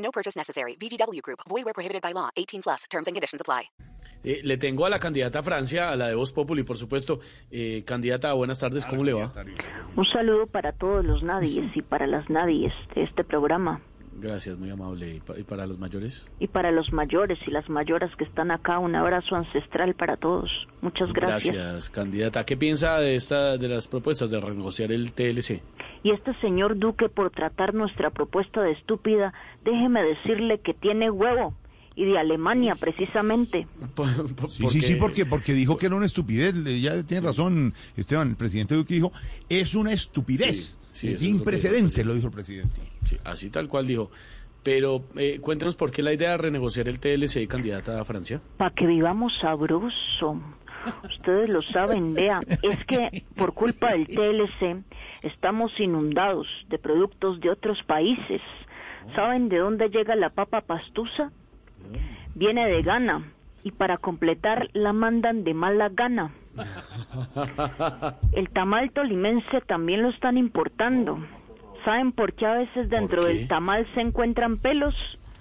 No purchase necessary. VGW Group. Void where prohibited by law. 18 plus. Terms and conditions apply. Eh, le tengo a la candidata a Francia, a la de Voz Populi, por supuesto. Eh, candidata, buenas tardes, ¿cómo le va? Un saludo para todos los nadies y para las nadies de este programa. Gracias, muy amable. ¿Y, pa- y para los mayores? Y para los mayores y las mayoras que están acá, un abrazo ancestral para todos. Muchas gracias. candidata. ¿Qué piensa de esta, de las propuestas de renegociar el TLC? Y este señor Duque, por tratar nuestra propuesta de estúpida, déjeme decirle que tiene huevo. Y de Alemania, precisamente. Sí, sí, sí, porque, porque dijo que era una estupidez. Ya tiene razón, Esteban. El presidente Duque dijo, es una estupidez. Sí, sí, sin lo que precedente, dijo, lo dijo el presidente. Sí, así tal cual dijo. Pero eh, cuéntenos por qué la idea de renegociar el TLC, candidata a Francia. Para que vivamos sabroso. Ustedes lo saben, vea, es que por culpa del TLC estamos inundados de productos de otros países. ¿Saben de dónde llega la papa pastusa? Viene de Ghana y para completar la mandan de mala gana. El tamal tolimense también lo están importando. ¿Saben por qué a veces dentro del tamal se encuentran pelos?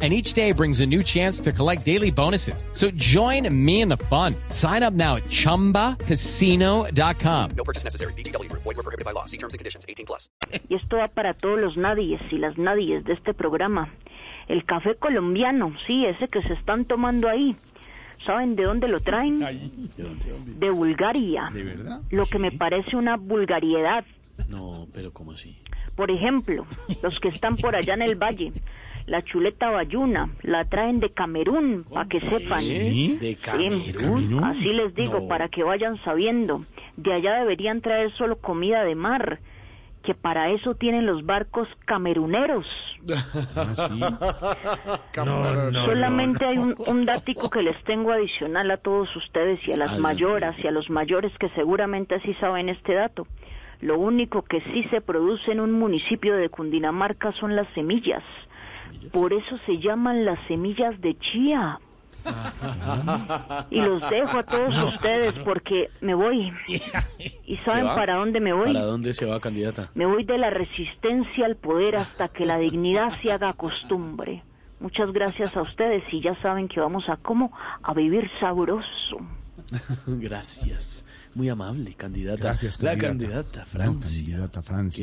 And each day brings a new chance to collect daily bonuses. So join me in the fun. Sign up now at chumbacasino.com. No purchase necessary. Group. Void where prohibited by law. See terms and conditions. 18 plus. y esto va para todos los nadies y las nadies de este programa. El café colombiano, sí, ese que se están tomando ahí. ¿Saben de dónde lo traen? De Bulgaria. ¿De verdad? Lo que me parece una vulgaridad. No, pero ¿cómo así? Por ejemplo, los que están por allá en el valle, la chuleta bayuna, la traen de Camerún, para que sepan. ¿Sí? ¿De Sí, Camerún? así les digo, No. para que vayan sabiendo. De allá deberían traer solo comida de mar, que para eso tienen los barcos cameruneros. Solamente hay un, un dático que les tengo adicional a todos ustedes y a las Adelante. mayoras y a los mayores que seguramente sí saben este dato. Lo único que sí se produce en un municipio de Cundinamarca son las semillas. Por eso se llaman las semillas de chía. Y los dejo a todos ustedes porque me voy. ¿Y saben para dónde me voy? ¿Para dónde se va, candidata? Me voy de la resistencia al poder hasta que la dignidad se haga costumbre. Muchas gracias a ustedes y ya saben que vamos a cómo a vivir sabroso. Gracias. Muy amable, candidata. Gracias, La candidata. candidata a No, Francia. candidata Francia.